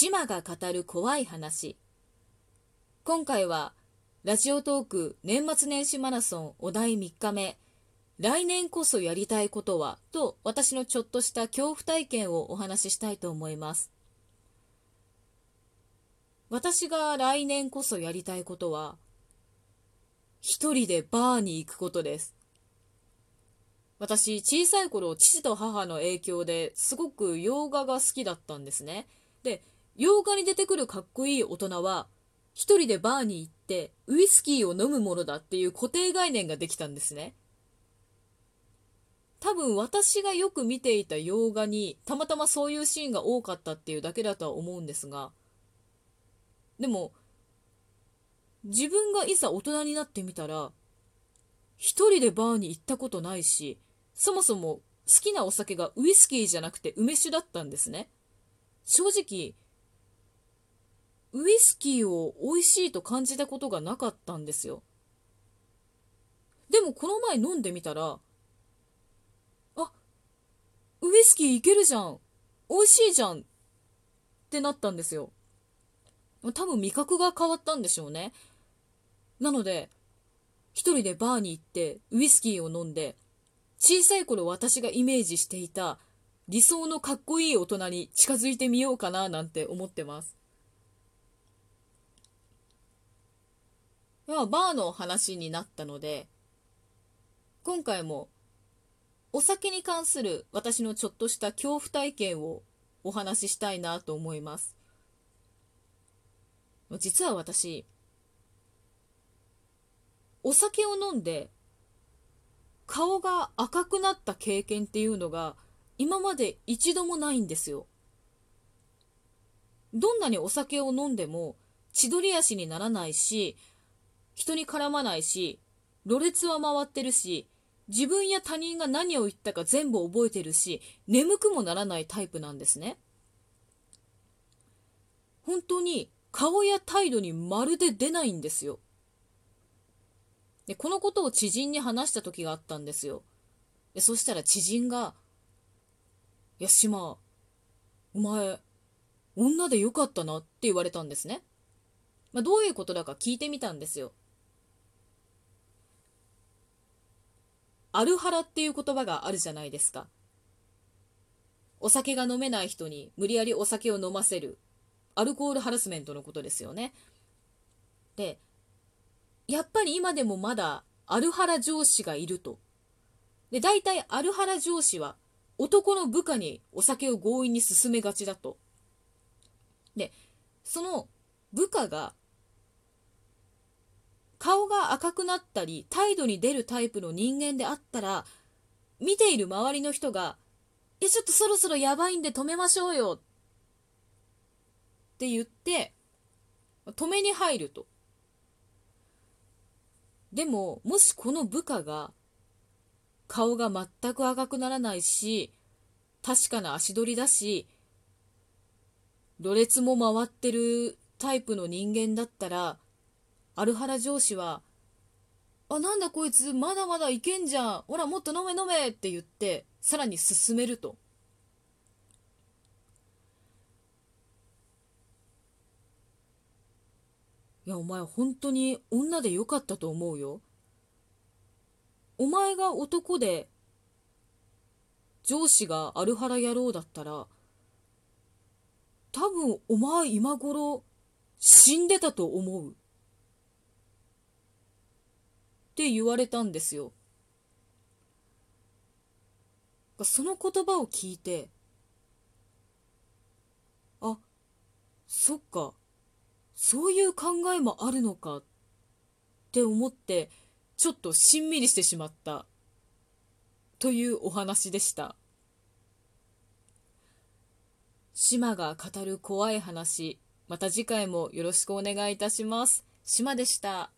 島が語る怖い話。今回はラジオトーク年末年始マラソンお題3日目。来年こそやりたいことはと私のちょっとした恐怖体験をお話ししたいと思います。私が来年こそやりたいことは一人でバーに行くことです。私小さい頃父と母の影響ですごく洋画が好きだったんですね。で洋画に出てくるかっこいい大人は一人でバーに行ってウイスキーを飲むものだっていう固定概念ができたんですね。多分私がよく見ていた洋画にたまたまそういうシーンが多かったっていうだけだとは思うんですがでも自分がいざ大人になってみたら一人でバーに行ったことないしそもそも好きなお酒がウイスキーじゃなくて梅酒だったんですね。正直ウイスキーを美味しいと感じたことがなかったんですよ。でもこの前飲んでみたらあウイスキーいけるじゃん。美味しいじゃんってなったんですよ。多分味覚が変わったんでしょうね。なので一人でバーに行ってウイスキーを飲んで小さい頃私がイメージしていた理想のかっこいい大人に近づいてみようかななんて思ってます。まあバーの話になったので今回もお酒に関する私のちょっとした恐怖体験をお話ししたいなと思います実は私お酒を飲んで顔が赤くなった経験っていうのが今まで一度もないんですよ。どんなにお酒を飲んでも千鳥足にならないし人に絡まないしろれつは回ってるし自分や他人が何を言ったか全部覚えてるし眠くもならないタイプなんですね。本当に顔や態度にまるで出ないんですよ。で、このことを知人に話した時があったんですよ。で、そしたら知人が、いや、島、お前、女でよかったなって言われたんですね。まあ、どういうことだか聞いてみたんですよ。アルハラっていう言葉があるじゃないですか。お酒が飲めない人に無理やりお酒を飲ませる。アルコールハラスメントのことですよね。で、やっぱり今でもまだアルハラ上司がいると。で、大体アルハラ上司は男の部下にお酒を強引に進めがちだと。で、その部下が顔が赤くなったり態度に出るタイプの人間であったら見ている周りの人が「えちょっとそろそろやばいんで止めましょうよ」って言って止めに入ると。でも、もしこの部下が顔が全く赤くならないし、確かな足取りだし、ろれつも回ってるタイプの人間だったら、アルハラ上司は、あ、なんだこいつ、まだまだいけんじゃん。ほら、もっと飲め飲めって言って、さらに進めると。いや、お前本当に女でよかったと思うよ。お前が男で、上司がアルハラ野郎だったら、多分お前今頃死んでたと思う。って言われたんですよ。その言葉を聞いて、あ、そっか。そういう考えもあるのかって思ってちょっとしんみりしてしまったというお話でした島が語る怖い話また次回もよろしくお願いいたします島でした